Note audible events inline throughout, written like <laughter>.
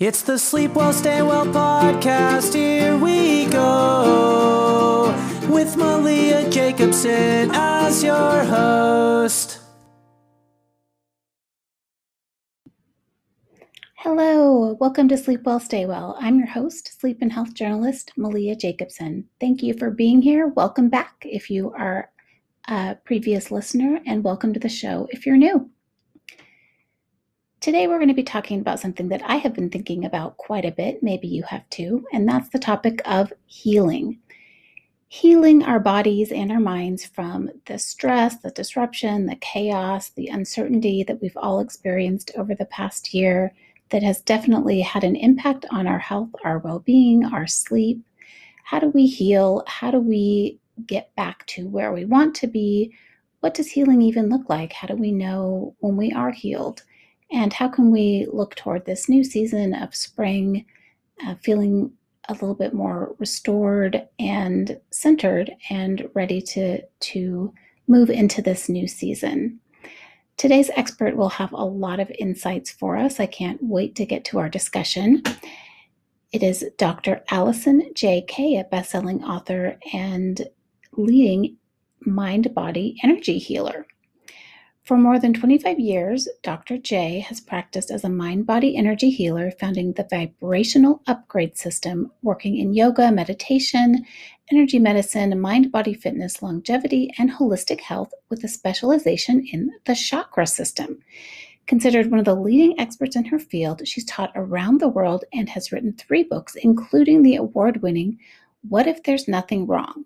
It's the Sleep Well, Stay Well podcast. Here we go with Malia Jacobson as your host. Hello, welcome to Sleep Well, Stay Well. I'm your host, sleep and health journalist Malia Jacobson. Thank you for being here. Welcome back if you are a previous listener, and welcome to the show if you're new. Today, we're going to be talking about something that I have been thinking about quite a bit. Maybe you have too, and that's the topic of healing. Healing our bodies and our minds from the stress, the disruption, the chaos, the uncertainty that we've all experienced over the past year that has definitely had an impact on our health, our well being, our sleep. How do we heal? How do we get back to where we want to be? What does healing even look like? How do we know when we are healed? And how can we look toward this new season of spring uh, feeling a little bit more restored and centered and ready to, to move into this new season? Today's expert will have a lot of insights for us. I can't wait to get to our discussion. It is Dr. Allison J. Kay, a best-selling author and leading mind body energy healer. For more than 25 years, Dr. J has practiced as a mind body energy healer, founding the Vibrational Upgrade System, working in yoga, meditation, energy medicine, mind body fitness, longevity, and holistic health with a specialization in the chakra system. Considered one of the leading experts in her field, she's taught around the world and has written three books, including the award winning What If There's Nothing Wrong?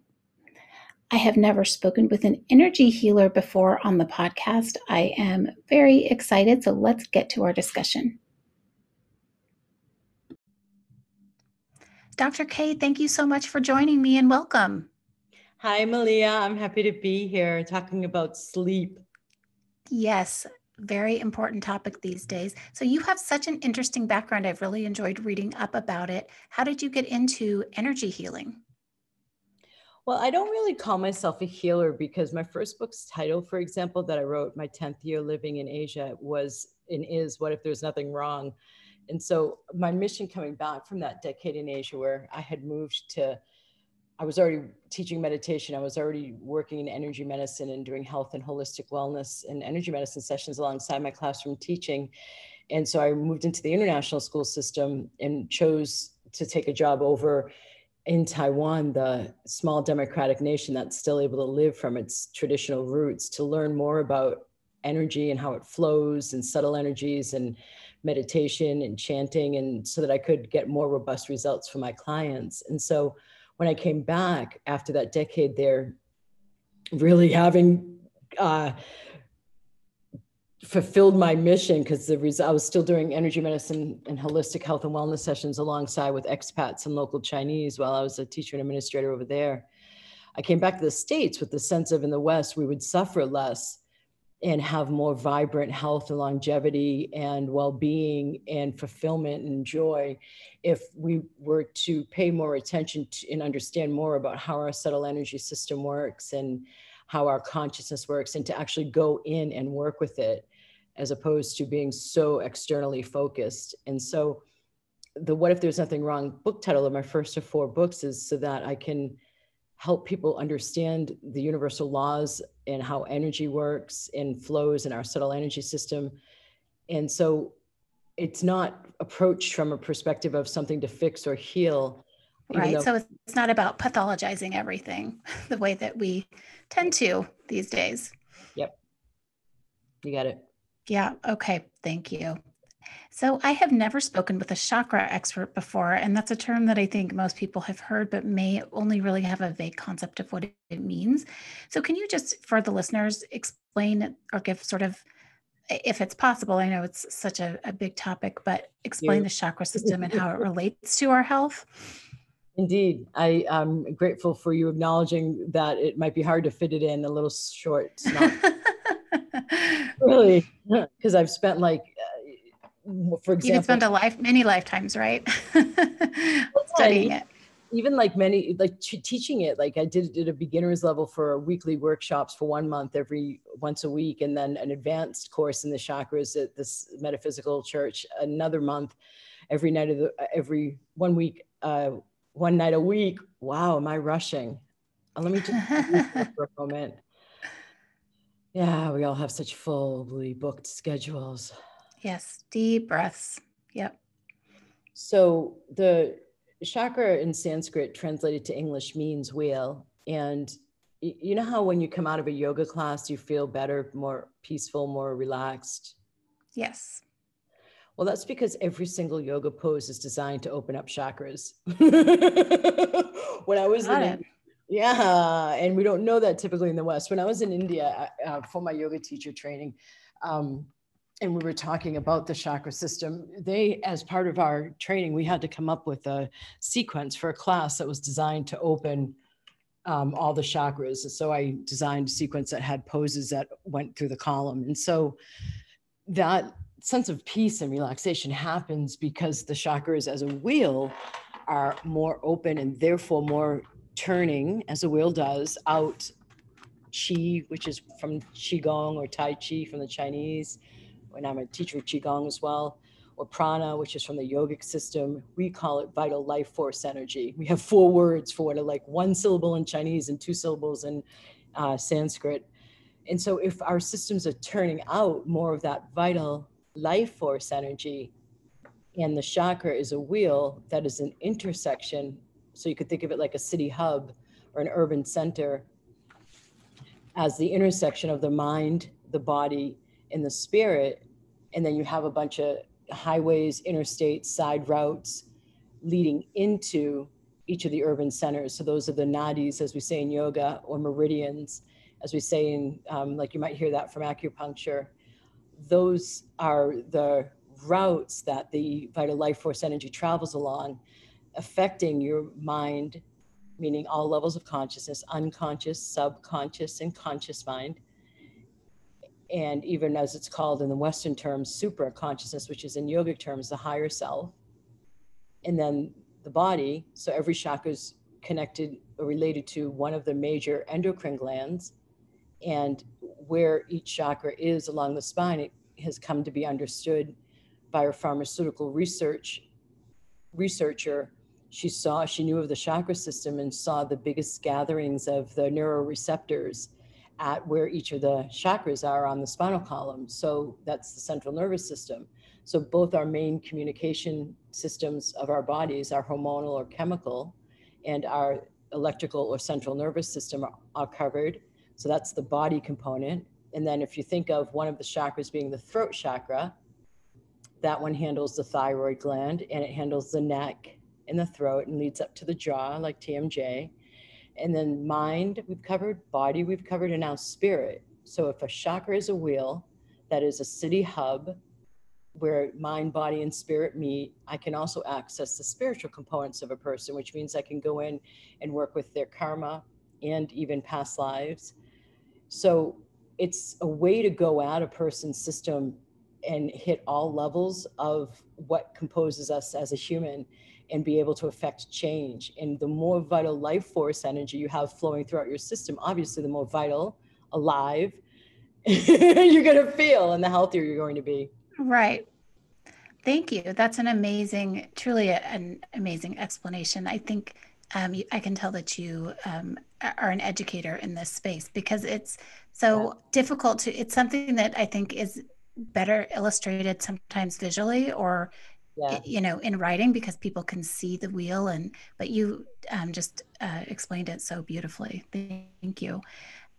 I have never spoken with an energy healer before on the podcast. I am very excited, so let's get to our discussion. Dr. Kay, thank you so much for joining me and welcome. Hi, Malia. I'm happy to be here talking about sleep. Yes, very important topic these days. So, you have such an interesting background. I've really enjoyed reading up about it. How did you get into energy healing? Well, I don't really call myself a healer because my first book's title, for example, that I wrote, my 10th year living in Asia, was and is What If There's Nothing Wrong? And so my mission coming back from that decade in Asia where I had moved to, I was already teaching meditation, I was already working in energy medicine and doing health and holistic wellness and energy medicine sessions alongside my classroom teaching. And so I moved into the international school system and chose to take a job over in Taiwan, the small democratic nation that's still able to live from its traditional roots, to learn more about energy and how it flows and subtle energies and meditation and chanting, and so that I could get more robust results for my clients. And so when I came back after that decade there, really having uh, fulfilled my mission because the res- I was still doing energy medicine and holistic health and wellness sessions alongside with expats and local Chinese while I was a teacher and administrator over there. I came back to the States with the sense of in the West, we would suffer less and have more vibrant health and longevity and well-being and fulfillment and joy if we were to pay more attention to, and understand more about how our subtle energy system works and how our consciousness works and to actually go in and work with it as opposed to being so externally focused. And so the What If There's Nothing Wrong book title of my first of four books is so that I can help people understand the universal laws and how energy works and flows in our subtle energy system. And so it's not approached from a perspective of something to fix or heal. Right. Though- so it's not about pathologizing everything <laughs> the way that we tend to these days. Yep. You got it. Yeah. Okay. Thank you. So, I have never spoken with a chakra expert before, and that's a term that I think most people have heard, but may only really have a vague concept of what it means. So, can you just, for the listeners, explain or give sort of, if it's possible, I know it's such a, a big topic, but explain the chakra <laughs> system and how it relates to our health? Indeed. I am grateful for you acknowledging that it might be hard to fit it in a little short. <laughs> really, <laughs> because I've spent like, uh, for example, you spent a life, many lifetimes, right? <laughs> <laughs> Studying it. Even like many, like t- teaching it, like I did it at a beginner's level for weekly workshops for one month, every once a week, and then an advanced course in the chakras at this metaphysical church another month. every night of the every one week, uh, one night a week. Wow, am I rushing? Uh, let me just for a moment. Yeah, we all have such fully booked schedules. Yes, deep breaths. Yep. So the chakra in Sanskrit translated to English means wheel. And you know how when you come out of a yoga class, you feel better, more peaceful, more relaxed? Yes. Well, that's because every single yoga pose is designed to open up chakras. <laughs> when I was Got in, it. Yeah, and we don't know that typically in the West. When I was in India uh, for my yoga teacher training, um, and we were talking about the chakra system, they, as part of our training, we had to come up with a sequence for a class that was designed to open um, all the chakras. So I designed a sequence that had poses that went through the column. And so that sense of peace and relaxation happens because the chakras as a wheel are more open and therefore more turning as a wheel does out qi, which is from qigong or tai chi from the Chinese. And I'm a teacher of qigong as well or prana, which is from the yogic system. We call it vital life force energy. We have four words for it, like one syllable in Chinese and two syllables in uh, Sanskrit. And so, if our systems are turning out more of that vital life force energy, and the chakra is a wheel that is an intersection, so you could think of it like a city hub or an urban center as the intersection of the mind, the body, and the spirit. And then you have a bunch of highways, interstates, side routes leading into each of the urban centers. So those are the nadis, as we say in yoga, or meridians, as we say in, um, like you might hear that from acupuncture. Those are the routes that the vital life force energy travels along, affecting your mind, meaning all levels of consciousness, unconscious, subconscious, and conscious mind, and even as it's called in the Western terms, super consciousness, which is in yogic terms, the higher self. And then the body. So every chakra is connected or related to one of the major endocrine glands. And where each chakra is along the spine, it has come to be understood by a pharmaceutical research researcher. She saw, she knew of the chakra system and saw the biggest gatherings of the neuroreceptors at where each of the chakras are on the spinal column. So that's the central nervous system. So both our main communication systems of our bodies, our hormonal or chemical, and our electrical or central nervous system are, are covered. So that's the body component. And then if you think of one of the chakras being the throat chakra, that one handles the thyroid gland and it handles the neck and the throat and leads up to the jaw like TMJ. And then mind, we've covered, body, we've covered, and now spirit. So if a chakra is a wheel, that is a city hub where mind, body, and spirit meet, I can also access the spiritual components of a person, which means I can go in and work with their karma and even past lives. So it's a way to go at a person's system and hit all levels of what composes us as a human and be able to affect change. And the more vital life force energy you have flowing throughout your system, obviously, the more vital, alive <laughs> you're going to feel and the healthier you're going to be. Right. Thank you. That's an amazing, truly an amazing explanation. I think um, I can tell that you um, are an educator in this space because it's so yeah. difficult to, it's something that I think is better illustrated sometimes visually or yeah. you know in writing because people can see the wheel and but you um, just uh, explained it so beautifully. Thank you.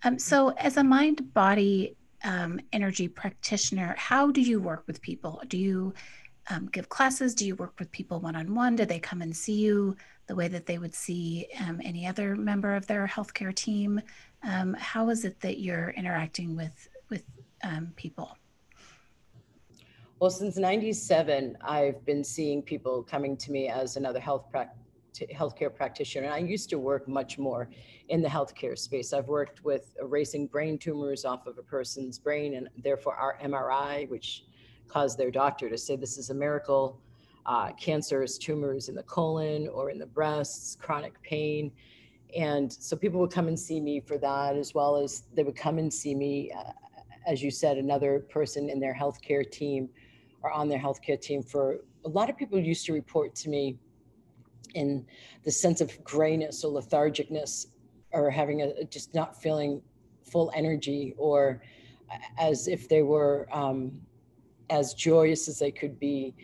Um, so as a mind body um, energy practitioner how do you work with people? Do you um, give classes? Do you work with people one-on-one? Do they come and see you the way that they would see um, any other member of their healthcare team? Um, how is it that you're interacting with with people well, since 97, I've been seeing people coming to me as another health healthcare practitioner. And I used to work much more in the healthcare space. I've worked with erasing brain tumors off of a person's brain and therefore our MRI, which caused their doctor to say this is a miracle. Uh, cancerous tumors in the colon or in the breasts, chronic pain. And so people would come and see me for that, as well as they would come and see me, uh, as you said, another person in their healthcare team are on their healthcare team for a lot of people used to report to me in the sense of grayness or lethargicness or having a just not feeling full energy or as if they were um, as joyous as they could be.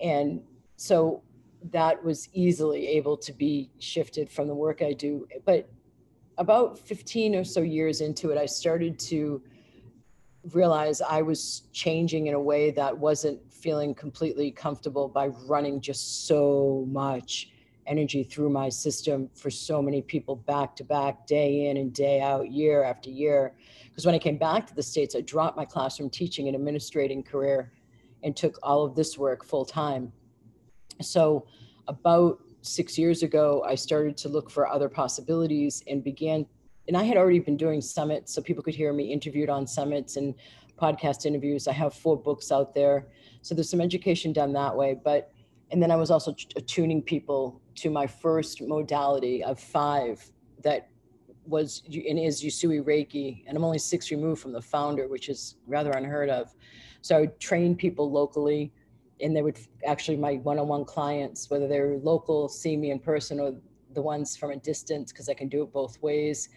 And so that was easily able to be shifted from the work i do. But about 15 or so years into it i started to realize i was changing in a way that wasn't feeling completely comfortable by running just so much energy through my system for so many people back to back, day in and day out, year after year. Because when I came back to the States, I dropped my classroom teaching and administrating career and took all of this work full time. So, about six years ago, I started to look for other possibilities and began. And I had already been doing summits so people could hear me interviewed on summits and podcast interviews. I have four books out there. So there's some education done that way. But and then I was also tuning people to my first modality of five that was and is Usui Reiki, and I'm only six removed from the founder, which is rather unheard of. So I would train people locally, and they would actually my one-on-one clients, whether they're local, see me in person, or the ones from a distance, because I can do it both ways.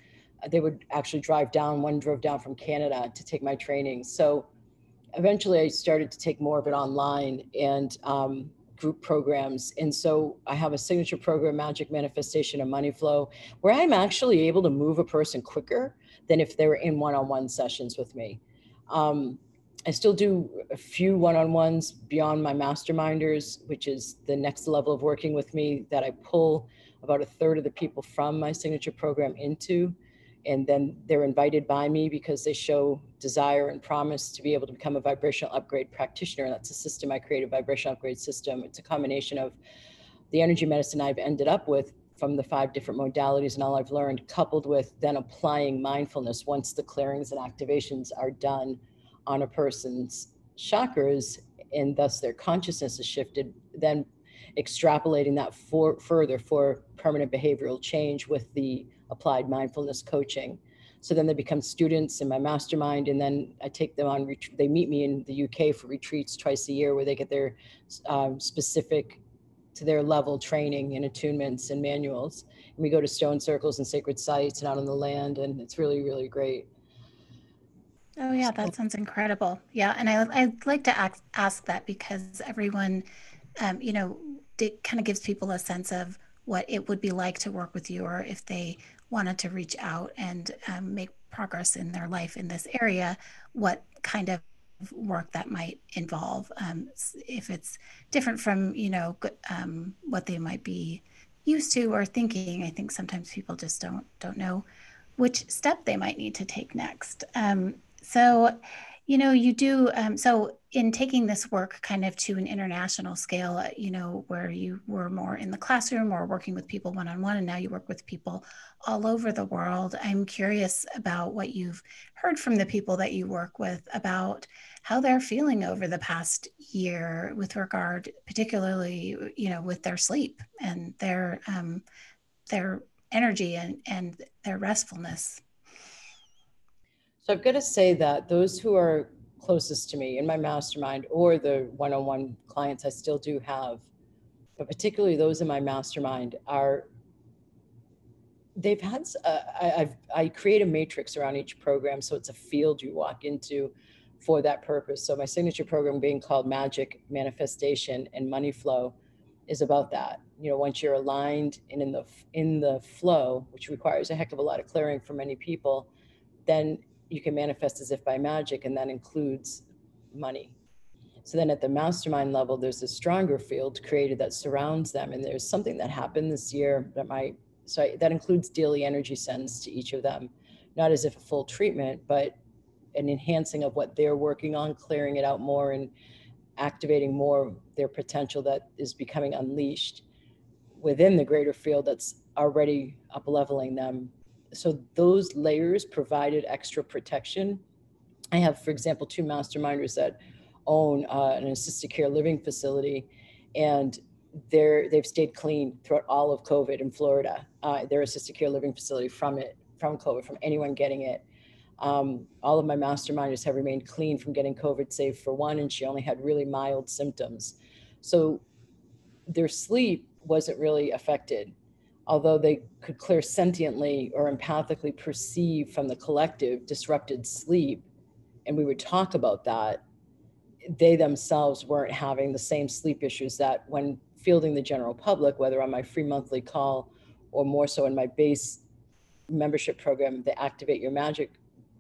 They would actually drive down. One drove down from Canada to take my training. So eventually, I started to take more of it online, and um, group programs. And so I have a signature program, Magic Manifestation and Money Flow, where I'm actually able to move a person quicker than if they were in one on one sessions with me. Um, I still do a few one on ones beyond my masterminders, which is the next level of working with me that I pull about a third of the people from my signature program into and then they're invited by me because they show desire and promise to be able to become a vibrational upgrade practitioner. And that's a system I created, vibrational upgrade system. It's a combination of the energy medicine I've ended up with from the five different modalities and all I've learned, coupled with then applying mindfulness once the clearings and activations are done on a person's chakras and thus their consciousness is shifted, then extrapolating that for further for permanent behavioral change with the applied mindfulness coaching. So then they become students in my mastermind, and then I take them on. They meet me in the UK for retreats twice a year, where they get their um, specific to their level training and attunements and manuals. And we go to stone circles and sacred sites and out on the land, and it's really, really great. Oh yeah, that sounds incredible. Yeah, and I I'd like to ask, ask that because everyone, um, you know, it kind of gives people a sense of what it would be like to work with you, or if they wanted to reach out and um, make progress in their life in this area, what kind of work that might involve. Um, if it's different from, you know, um, what they might be used to or thinking, I think sometimes people just don't don't know which step they might need to take next. Um, so you know, you do. Um, so, in taking this work kind of to an international scale, uh, you know, where you were more in the classroom or working with people one on one, and now you work with people all over the world, I'm curious about what you've heard from the people that you work with about how they're feeling over the past year with regard, particularly, you know, with their sleep and their um, their energy and and their restfulness. So I've got to say that those who are closest to me in my mastermind or the one on one clients I still do have, but particularly those in my mastermind are. They've had, uh, I, I create a matrix around each program. So it's a field you walk into for that purpose. So my signature program being called Magic Manifestation and Money Flow is about that. You know, once you're aligned and in the in the flow, which requires a heck of a lot of clearing for many people, then you can manifest as if by magic, and that includes money. So then at the mastermind level, there's a stronger field created that surrounds them. And there's something that happened this year that might, so I, that includes daily energy sends to each of them, not as if a full treatment, but an enhancing of what they're working on, clearing it out more and activating more their potential that is becoming unleashed within the greater field that's already up leveling them so those layers provided extra protection. I have, for example, two masterminders that own uh, an assisted care living facility, and they're they've stayed clean throughout all of COVID in Florida. Uh, their assisted care living facility from it from COVID, from anyone getting it. Um, all of my masterminders have remained clean from getting COVID, save for one, and she only had really mild symptoms. So their sleep wasn't really affected, although they could clairsentiently or empathically perceive from the collective disrupted sleep. And we would talk about that. They themselves weren't having the same sleep issues that when fielding the general public, whether on my free monthly call or more so in my base membership program, the Activate Your Magic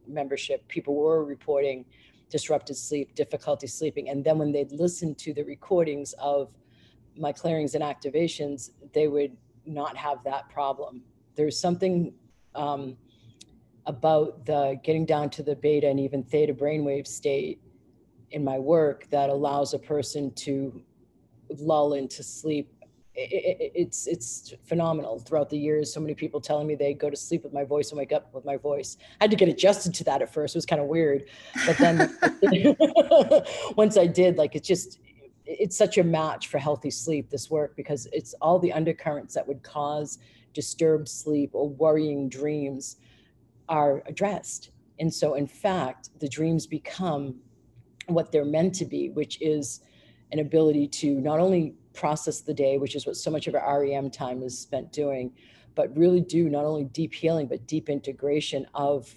membership, people were reporting disrupted sleep, difficulty sleeping. And then when they'd listen to the recordings of my clearings and activations, they would not have that problem. There's something um, about the getting down to the beta and even theta brainwave state in my work that allows a person to lull into sleep it, it's it's phenomenal throughout the years. So many people telling me they go to sleep with my voice and wake up with my voice. I had to get adjusted to that at first. It was kind of weird, but then <laughs> <laughs> once I did, like it's just it's such a match for healthy sleep. This work because it's all the undercurrents that would cause disturbed sleep or worrying dreams are addressed. And so, in fact, the dreams become what they're meant to be, which is an ability to not only process the day, which is what so much of our REM time is spent doing, but really do not only deep healing, but deep integration of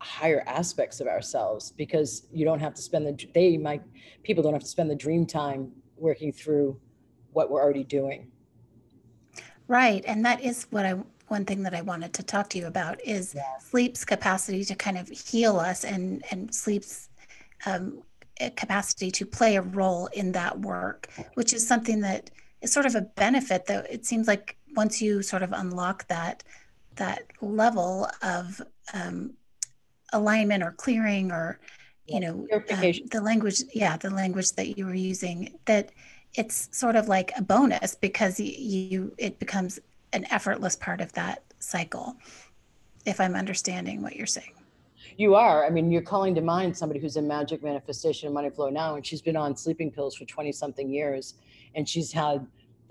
higher aspects of ourselves because you don't have to spend the they my people don't have to spend the dream time working through what we're already doing right and that is what i one thing that i wanted to talk to you about is yeah. sleep's capacity to kind of heal us and and sleep's um, capacity to play a role in that work, which is something that is sort of a benefit that it seems like once you sort of unlock that that level of um, alignment or clearing or you know um, the language yeah the language that you were using that it's sort of like a bonus because you, you it becomes an effortless part of that cycle if i'm understanding what you're saying you are. I mean, you're calling to mind somebody who's in magic manifestation money flow now, and she's been on sleeping pills for 20 something years. And she's had,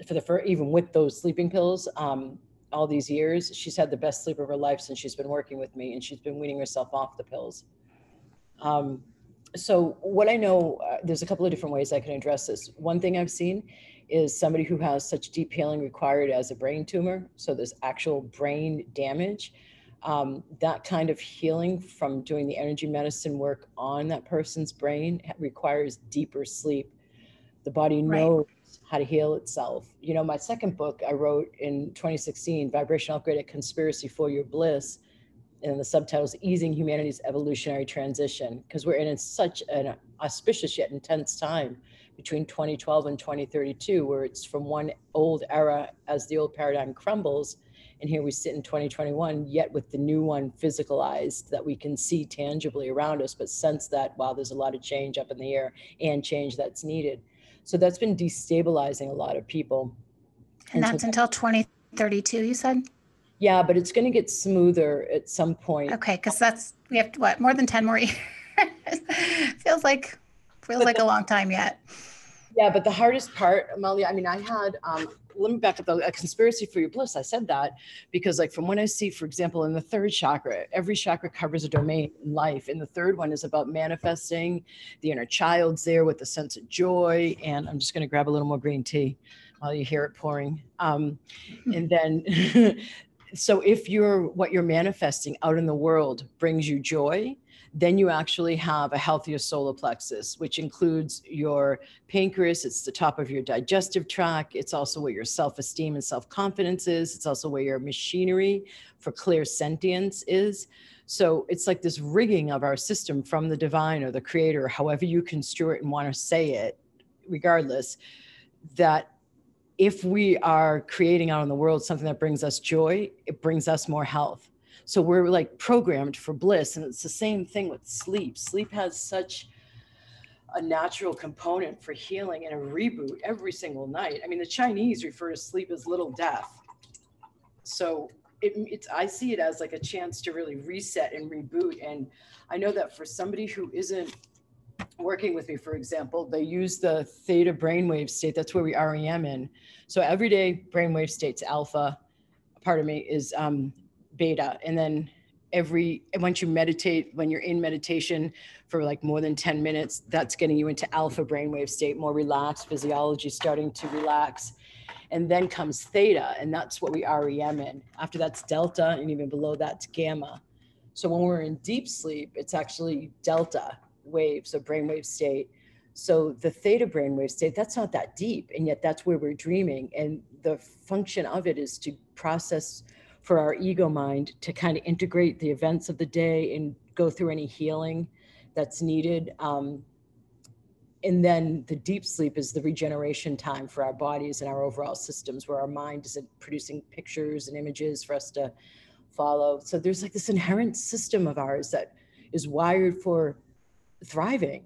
for the first, even with those sleeping pills, um, all these years, she's had the best sleep of her life since she's been working with me, and she's been weaning herself off the pills. Um, so, what I know, uh, there's a couple of different ways I can address this. One thing I've seen is somebody who has such deep healing required as a brain tumor. So, there's actual brain damage um, that kind of healing from doing the energy medicine work on that person's brain requires deeper sleep. The body knows right. How to heal itself. You know, my second book I wrote in 2016, Vibrational Upgrade at Conspiracy for Your Bliss, and the subtitle is Easing Humanity's Evolutionary Transition, because we're in such an auspicious yet intense time between 2012 and 2032, where it's from one old era as the old paradigm crumbles and here we sit in 2021, yet with the new one physicalized that we can see tangibly around us, but sense that, wow, there's a lot of change up in the air and change that's needed. So that's been destabilizing a lot of people. And, and that's so until 2032, you said? Yeah, but it's going to get smoother at some point. Okay, because that's, we have what, more than 10 more <laughs> years? feels like, feels but like the, a long time yet. Yeah, but the hardest part, Amalia, I mean, I had um, let me back up a conspiracy for your bliss. I said that because, like, from what I see, for example, in the third chakra, every chakra covers a domain in life. And the third one is about manifesting the inner child's there with a sense of joy. And I'm just going to grab a little more green tea while you hear it pouring. Um, <laughs> and then, <laughs> so if you're what you're manifesting out in the world brings you joy, then you actually have a healthier solar plexus, which includes your pancreas. It's the top of your digestive tract. It's also where your self esteem and self confidence is. It's also where your machinery for clairsentience is. So it's like this rigging of our system from the divine or the creator, however you construe it and want to say it, regardless, that if we are creating out in the world something that brings us joy, it brings us more health so we're like programmed for bliss. And it's the same thing with sleep. Sleep has such a natural component for healing and a reboot every single night. I mean, the Chinese refer to sleep as little death. So it, it's I see it as like a chance to really reset and reboot. And I know that for somebody who isn't working with me, for example, they use the theta brainwave state. That's where we REM in. So everyday brainwave states alpha, part of me is um, beta. And then every once you meditate when you're in meditation for like more than 10 minutes that's getting you into alpha brainwave state more relaxed physiology starting to relax. And then comes theta and that's what we rem in. After that's delta and even below that's gamma. So when we're in deep sleep it's actually delta waves so brainwave state. So the theta brainwave state that's not that deep and yet that's where we're dreaming. And the function of it is to process for our ego mind to kind of integrate the events of the day and go through any healing that's needed. Um, and then the deep sleep is the regeneration time for our bodies and our overall systems where our mind is producing pictures and images for us to follow. So there's like this inherent system of ours that is wired for thriving.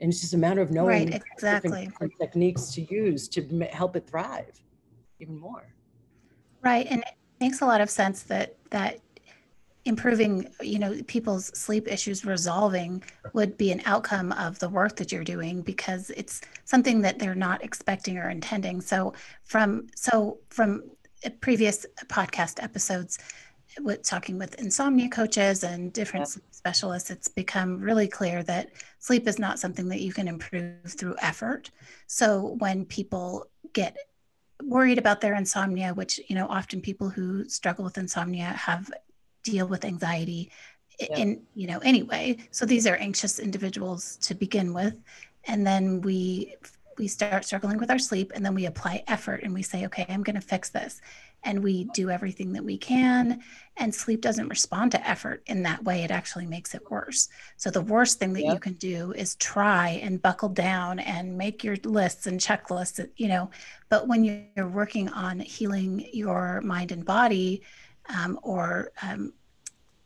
And it's just a matter of knowing right, exactly. different techniques to use to help it thrive even more. Right. And makes a lot of sense that that improving you know people's sleep issues resolving would be an outcome of the work that you're doing because it's something that they're not expecting or intending so from so from previous podcast episodes with talking with insomnia coaches and different yeah. specialists it's become really clear that sleep is not something that you can improve through effort so when people get worried about their insomnia, which, you know, often people who struggle with insomnia have deal with anxiety yeah. in, you know, anyway. So these are anxious individuals to begin with. And then we we start struggling with our sleep and then we apply effort and we say, okay, I'm going to fix this and we do everything that we can and sleep doesn't respond to effort in that way. It actually makes it worse. So the worst thing that yep. you can do is try and buckle down and make your lists and checklists you know. But when you're working on healing your mind and body um, or um,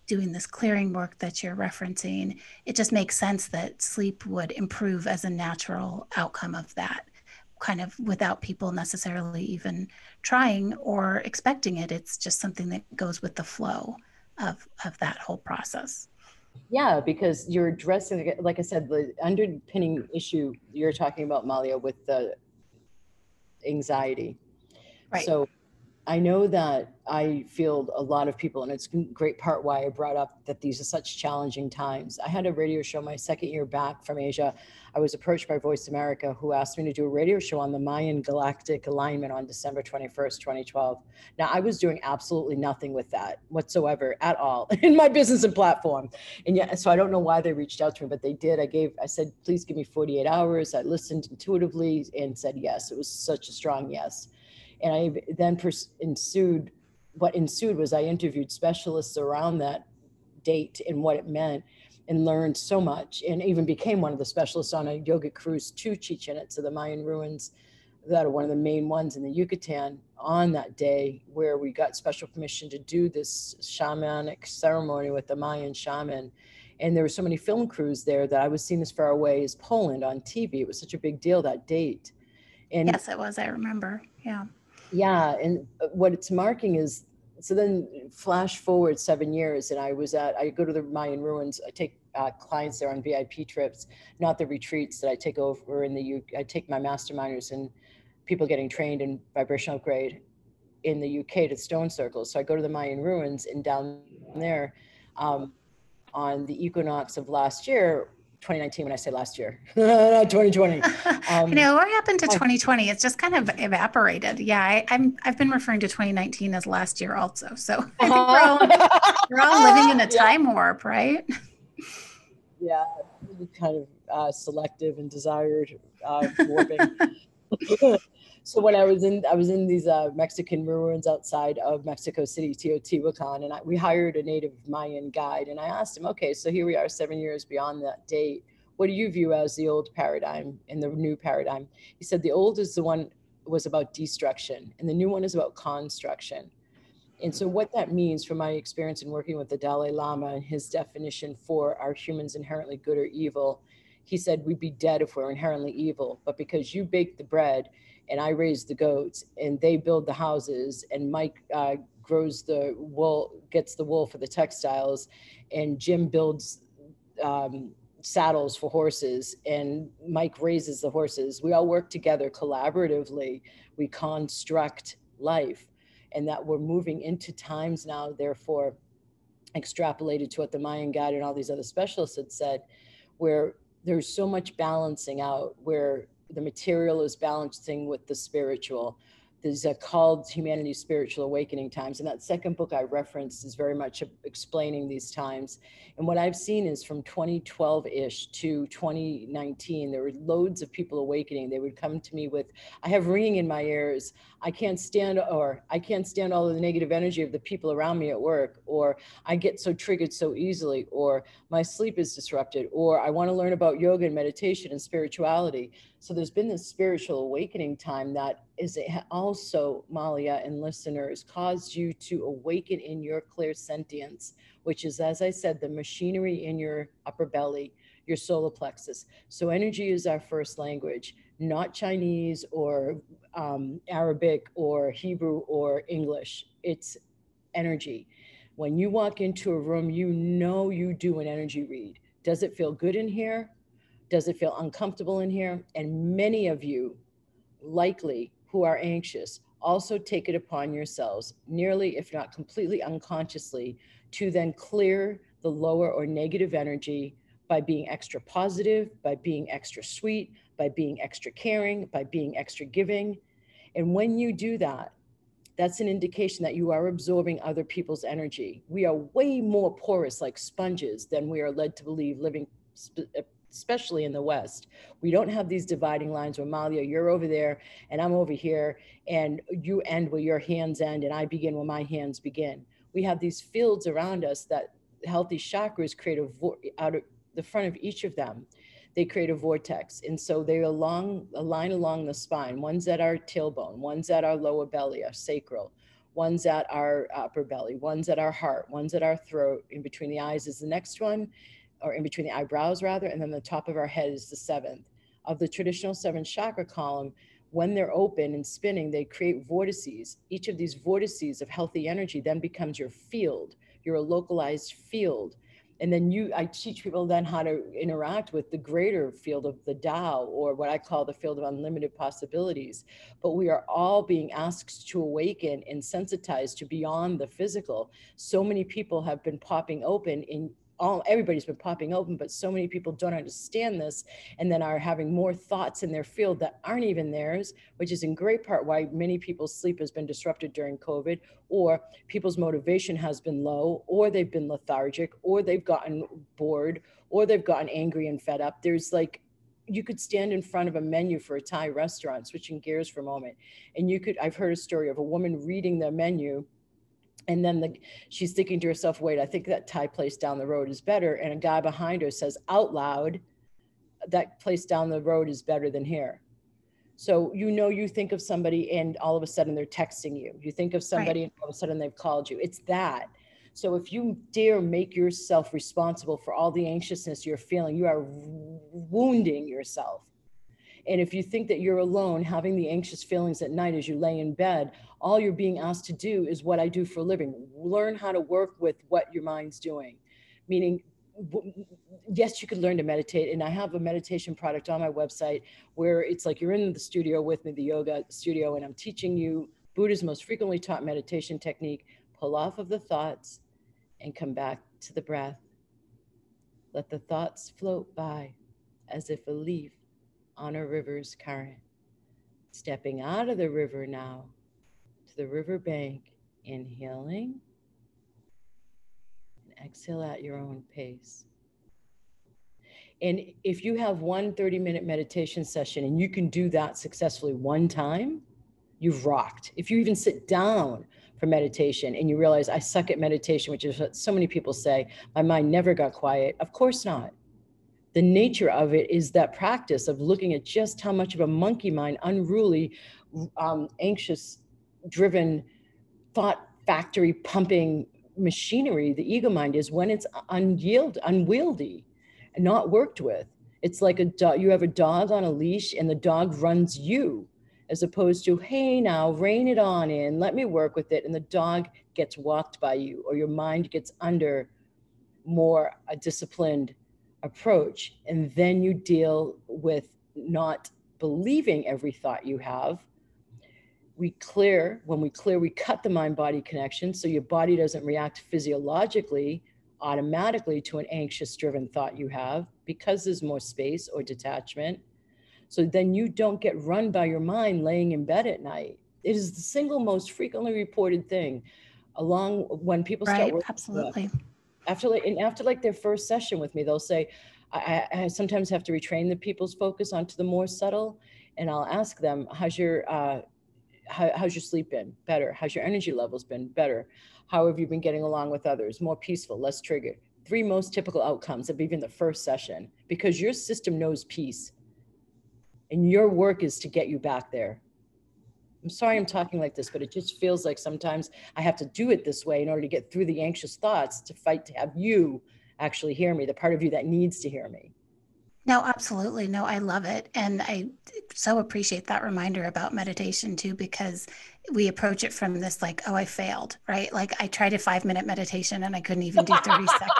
doing this clearing work that you're referencing it just makes sense that sleep would improve as a natural outcome of that kind of without people necessarily even trying or expecting it. It's just something that goes with the flow of, of that whole process. Yeah, because you're addressing, like I said, the underpinning issue you're talking about, Malia, with the anxiety. Right. So I know that I feel a lot of people, and it's a great part why I brought up that these are such challenging times. I had a radio show my second year back from Asia. I was approached by Voice America, who asked me to do a radio show on the Mayan galactic alignment on December 21st, 2012. Now, I was doing absolutely nothing with that whatsoever at all <laughs> in my business and platform. And yet, so I don't know why they reached out to me, but they did. I gave, I said, please give me 48 hours. I listened intuitively and said yes. It was such a strong yes and I then pers- ensued. What ensued was I interviewed specialists around that date and what it meant, and learned so much, and even became one of the specialists on a yoga cruise to Chichen Itza, the Mayan ruins that are one of the main ones in the Yucatan on that day where we got special permission to do this shamanic ceremony with the Mayan shaman. And there were so many film crews there that I was seen as far away as Poland on TV. It was such a big deal that date. And yes, it was. I remember. Yeah yeah and uh, what it's marking is so then flash forward seven years and i was at i go to the mayan ruins i take uh, clients there on vip trips not the retreats that i take over in the U. I take my masterminders and people getting trained in vibrational grade in the uk to stone circles so i go to the mayan ruins and down there um, on the equinox of last year 2019 when I say last year, <laughs> <laughs> No, not 2020. Um, you know, what happened to 2020? It's just kind of evaporated. Yeah, I, am I've been referring to 2019 as last year also. So I think we're all, we're all living in a <laughs> time yeah. warp, right? Yeah, kind of uh, selective and desired uh, warping. So when I was in, I was in these uh, Mexican ruins outside of Mexico City, Teotihuacan, and I, we hired a native Mayan guide. And I asked him, okay, so here we are, seven years beyond that date. What do you view as the old paradigm and the new paradigm? He said the old is the one was about destruction, and the new one is about construction. And so, what that means, from my experience in working with the Dalai Lama and his definition for are humans inherently good or evil, he said we'd be dead if we're inherently evil, but because you bake the bread and I raise the goats, and they build the houses, and Mike uh, grows the wool, gets the wool for the textiles, and Jim builds um, saddles for horses, and Mike raises the horses. We all work together collaboratively. We construct life, and that we're moving into times now, therefore, extrapolated to what the Mayan guide and all these other specialists had said, where there's so much balancing out, where the material is balancing with the spiritual, there's a called humanity spiritual awakening times and that second book i referenced is very much explaining these times. And what i've seen is from 2012-ish to 2019 there were loads of people awakening. They would come to me with i have ringing in my ears i can't stand or i can't stand all of the negative energy of the people around me at work or i get so triggered so easily or my sleep is disrupted or i want to learn about yoga and meditation and spirituality. So there's been this spiritual awakening time that is also, Malia and listeners, caused you to awaken in your clairsentience, which is, as I said, the machinery in your upper belly, your solar plexus. So energy is our first language, not Chinese or um, Arabic or Hebrew or English. It's energy. When you walk into a room, you know you do an energy read. Does it feel good in here? Does it feel uncomfortable in here? And many of you, likely who are anxious, also take it upon yourselves, nearly, if not completely unconsciously, to then clear the lower or negative energy by being extra positive, by being extra sweet, by being extra caring, by being extra giving. And when you do that, that's an indication that you are absorbing other people's energy. We are way more porous like sponges than we are led to believe living uh, especially in the West. We don't have these dividing lines where Malia, you're over there and I'm over here, and you end where your hands end and I begin where my hands begin. We have these fields around us that healthy chakras create a vo- out of the front of each of them. They create a vortex, and so they along a line along the spine. One's at our tailbone, one's at our lower belly, our sacral, one's at our upper belly, one's at our heart, one's at our throat. In between the eyes is the next one, or in between the eyebrows rather, and then the top of our head is the seventh. Of the traditional seven chakra column, when they're open and spinning, they create vortices. Each of these vortices of healthy energy then becomes your field, your localized field. And then you, I teach people then how to interact with the greater field of the Tao, or what I call the field of unlimited possibilities. But we are all being asked to awaken and sensitize to beyond the physical. So many people have been popping open in all everybody's been popping open, but so many people don't understand this and then are having more thoughts in their field that aren't even theirs, which is in great part why many people's sleep has been disrupted during COVID, or people's motivation has been low, or they've been lethargic, or they've gotten bored, or they've gotten angry and fed up. There's like you could stand in front of a menu for a Thai restaurant, switching gears for a moment, and you could. I've heard a story of a woman reading the menu and then the, she's thinking to herself, wait, I think that Thai place down the road is better. And a guy behind her says out loud, that place down the road is better than here. So you know you think of somebody and all of a sudden they're texting you. You think of somebody right. and all of a sudden they've called you. It's that. So if you dare make yourself responsible for all the anxiousness you're feeling, you are wounding yourself. And if you think that you're alone having the anxious feelings at night as you lay in bed, all you're being asked to do is what I do for a living. Learn how to work with what your mind's doing. Meaning, yes, you could learn to meditate. And I have a meditation product on my website where it's like you're in the studio with me, the yoga studio, and I'm teaching you Buddha's most frequently taught meditation technique pull off of the thoughts and come back to the breath. Let the thoughts float by as if a leaf on a river's current. Stepping out of the river now to the river bank, inhaling and exhale at your own pace. And if you have one 30 minute meditation session and you can do that successfully one time, you've rocked. If you even sit down for meditation and you realize I suck at meditation, which is what so many people say, my mind never got quiet. Of course not the nature of it is that practice of looking at just how much of a monkey mind, unruly, um, anxious, driven, thought factory pumping machinery the ego mind is when it's unyield, unwieldy, and not worked with. It's like a. You have a dog on a leash, and the dog runs you, as opposed to, hey, now rein it on in, let me work with it, and the dog gets walked by you, or your mind gets under more a disciplined approach. And then you deal with not believing every thought you have, we clear, when we clear, we cut the mind body connection so your body doesn't react physiologically automatically to an anxious driven thought you have because there's more space or detachment. So then you don't get run by your mind laying in bed at night. It is the single most frequently reported thing along when people right, start absolutely after like and after like their first session with me they'll say I, I sometimes have to retrain the people's focus onto the more subtle and i'll ask them how's your uh, how, how's your sleep been? Better. How's your energy levels been? Better. How have you been getting along with others? More peaceful less triggered. Three most typical outcomes of even the first session because your system knows peace and your work is to get you back there i'm sorry i'm talking like this but it just feels like sometimes i have to do it this way in order to get through the anxious thoughts to fight to have you actually hear me the part of you that needs to hear me no, absolutely. No, I love it. And I so appreciate that reminder about meditation too, because we approach it from this like, oh, I failed, right? Like I tried a five minute meditation and I couldn't even do 30 seconds,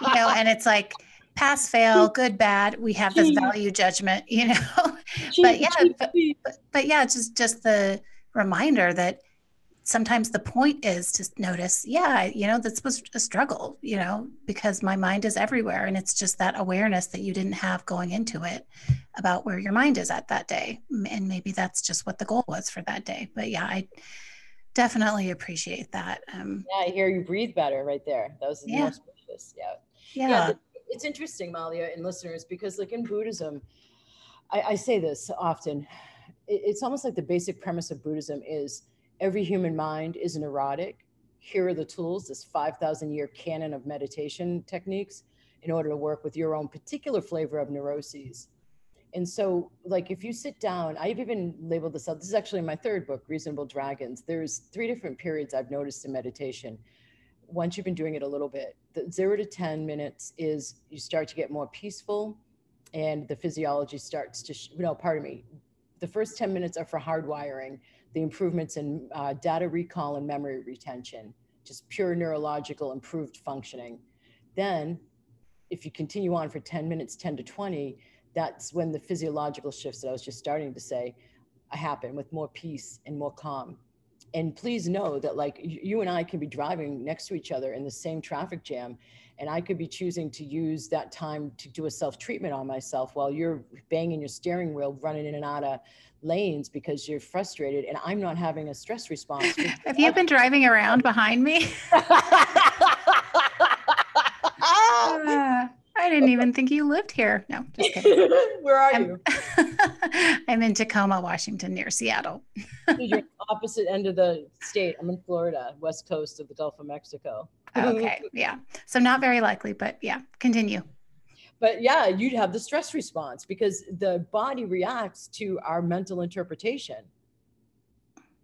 you know, and it's like pass, fail, good, bad. We have this value judgment, <laughs> you know, but yeah, but, but, but yeah, just, just the reminder that sometimes the point is to notice, yeah, you know, this was a struggle, you know, because my mind is everywhere. And it's just that awareness that you didn't have going into it about where your mind is at that day. And maybe that's just what the goal was for that day. But yeah, I definitely appreciate that. Um, yeah, I hear you breathe better right there. That was yeah. most precious. Yeah. Yeah. yeah it's interesting, Malia, and listeners, because like in Buddhism, I, I say this often. It, it's almost like the basic premise of Buddhism is every human mind is neurotic. Here are the tools, this 5,000 year canon of meditation techniques in order to work with your own particular flavor of neuroses. And so, like, if you sit down, I've even labeled this out. This is actually my third book, Reasonable Dragons. There's three different periods I've noticed in meditation. Once you've been doing it a little bit, the zero to 10 minutes is you start to get more peaceful and the physiology starts to, sh- no, pardon me. The first 10 minutes are for hardwiring the improvements in uh, data recall and memory retention, just pure neurological improved functioning. Then, if you continue on for 10 minutes, 10 to 20, that's when the physiological shifts that I was just starting to say happen with more peace and more calm. And please know that, like, you and I can be driving next to each other in the same traffic jam, and I could be choosing to use that time to do a self treatment on myself while you're banging your steering wheel, running in and out of lanes because you're frustrated and I'm not having a stress response. <laughs> Have you been driving around behind me? <laughs> uh, I didn't even think you lived here. No, just kidding. <laughs> Where are I'm, you? <laughs> I'm in Tacoma, Washington, near Seattle. you're opposite end of the state. I'm in Florida, west coast of the Gulf of Mexico. okay, <laughs> yeah. So not very likely, but yeah, continue but yeah, you'd have the stress response because the body reacts to our mental interpretation.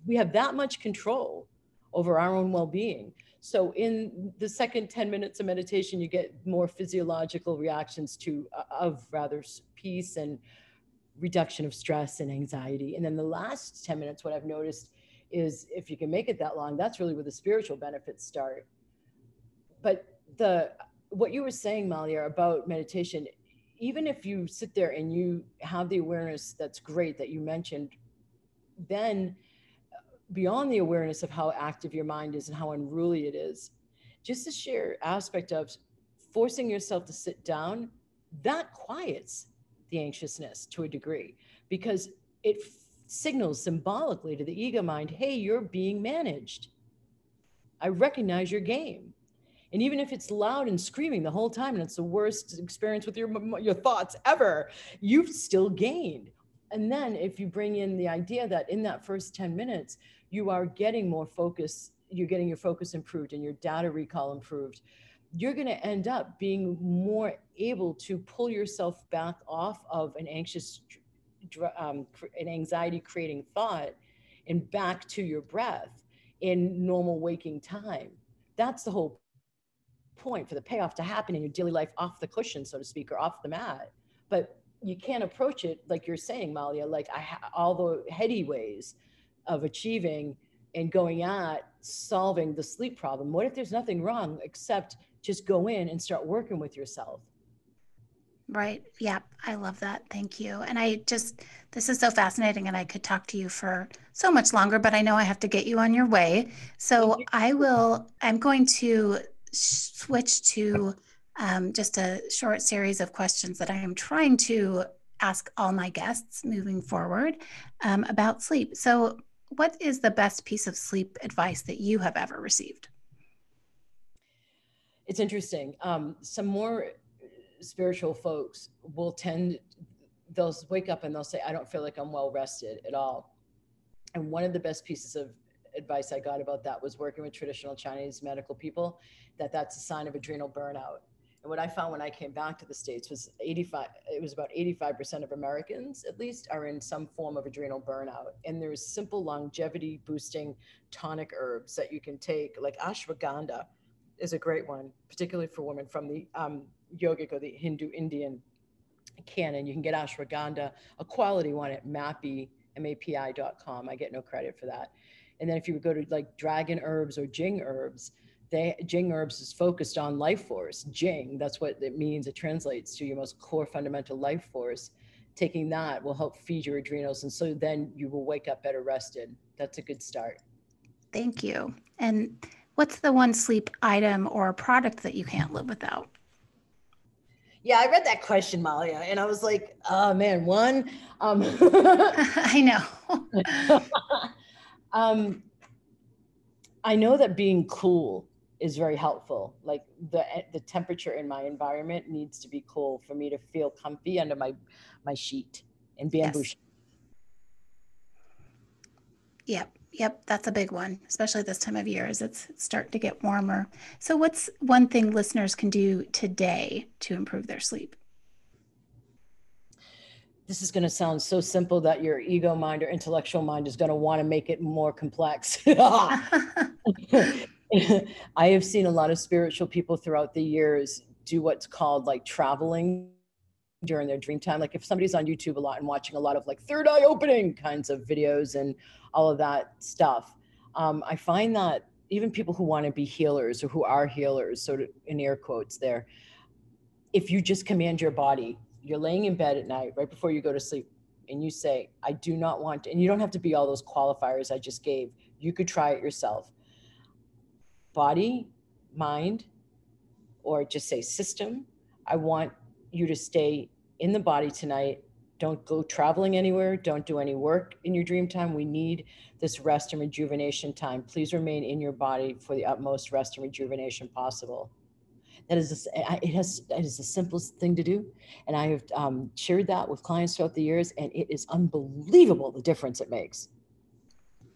We have that much control over our own well being. So, in the second 10 minutes of meditation, you get more physiological reactions to, uh, of rather peace and reduction of stress and anxiety. And then the last 10 minutes, what I've noticed is if you can make it that long, that's really where the spiritual benefits start. But the what you were saying, Malia, about meditation, even if you sit there and you have the awareness that's great that you mentioned, then beyond the awareness of how active your mind is and how unruly it is, just the sheer aspect of forcing yourself to sit down, that quiets the anxiousness to a degree because it signals symbolically to the ego mind, hey, you're being managed. I recognize your game. And even if it's loud and screaming the whole time and it's the worst experience with your, your thoughts ever, you've still gained. And then if you bring in the idea that in that first 10 minutes, you are getting more focus, you're getting your focus improved and your data recall improved, you're going to end up being more able to pull yourself back off of an anxious, um, an anxiety creating thought and back to your breath in normal waking time. That's the whole point for the payoff to happen in your daily life off the cushion, so to speak, or off the mat. But you can't approach it like you're saying, Malia, like I ha- all the heady ways of achieving and going at solving the sleep problem. What if there's nothing wrong except just go in and start working with yourself? Right. Yeah. I love that. Thank you. And I just, this is so fascinating, and I could talk to you for so much longer, but I know I have to get you on your way. So I will, I'm going to switch to um, just a short series of questions that I am trying to ask all my guests moving forward um, about sleep. So, what is the best piece of sleep advice that you have ever received? It's interesting. Um, some more spiritual folks will tend, they'll wake up and they'll say, I don't feel like I'm well rested at all. And one of the best pieces of advice I got about that was working with traditional Chinese medical people, that that's a sign of adrenal burnout and what I found when I came back to the States was 85, it was about 85% of Americans at least are in some form of adrenal burnout. And there's simple longevity boosting tonic herbs that you can take, like ashwagandha is a great one, particularly for women from the um, yogic or the Hindu Indian canon. You can get ashwagandha, a quality one at MAPI, M-A-P-I.com. I get no credit for that. And then if you would go to like dragon herbs or jing herbs, they, Jing Herbs is focused on life force. Jing, that's what it means. It translates to your most core fundamental life force. Taking that will help feed your adrenals. And so then you will wake up better rested. That's a good start. Thank you. And what's the one sleep item or product that you can't live without? Yeah, I read that question, Malia, and I was like, oh man, one. Um, <laughs> I know. <laughs> um, I know that being cool is very helpful. Like the eh, the temperature in my environment needs to be cool for me to feel comfy under my my sheet and bamboo. Yes. Yep, yep, that's a big one, especially this time of year as it's starting to get warmer. So, what's one thing listeners can do today to improve their sleep? This is going to sound so simple that your ego mind or intellectual mind is going to want to make it more complex. <laughs> <laughs> <laughs> <laughs> I have seen a lot of spiritual people throughout the years do what's called like traveling during their dream time. Like if somebody's on YouTube a lot and watching a lot of like third eye opening kinds of videos and all of that stuff, um, I find that even people who want to be healers or who are healers, sort of in air quotes there, if you just command your body, you're laying in bed at night right before you go to sleep and you say, I do not want, to, and you don't have to be all those qualifiers I just gave. You could try it yourself body, mind, or just say system. I want you to stay in the body tonight. Don't go traveling anywhere. Don't do any work in your dream time. We need this rest and rejuvenation time. Please remain in your body for the utmost rest and rejuvenation possible. That is, a, it has, it is the simplest thing to do. And I have um, shared that with clients throughout the years, and it is unbelievable the difference it makes.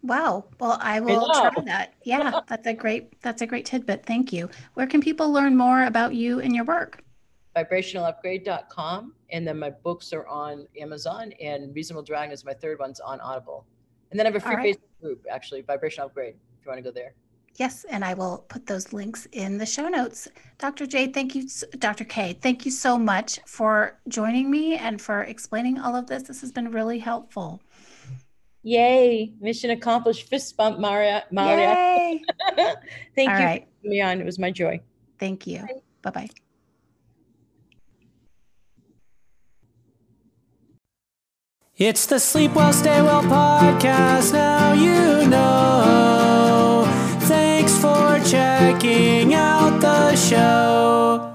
Wow. Well, I will try that. Yeah, <laughs> that's a great that's a great tidbit. Thank you. Where can people learn more about you and your work? Vibrationalupgrade.com. And then my books are on Amazon and Reasonable Dragon is my third one's on Audible. And then I have a free right. Facebook group, actually, Vibrational Upgrade, if you want to go there. Yes, and I will put those links in the show notes. Dr. J, thank you, Dr. K, thank you so much for joining me and for explaining all of this. This has been really helpful. Yay. Mission accomplished. Fist bump, Maria. Maria. Yay. <laughs> Thank All you right. for me on. It was my joy. Thank you. Bye bye. It's the Sleep Well, Stay Well podcast. Now you know. Thanks for checking out the show.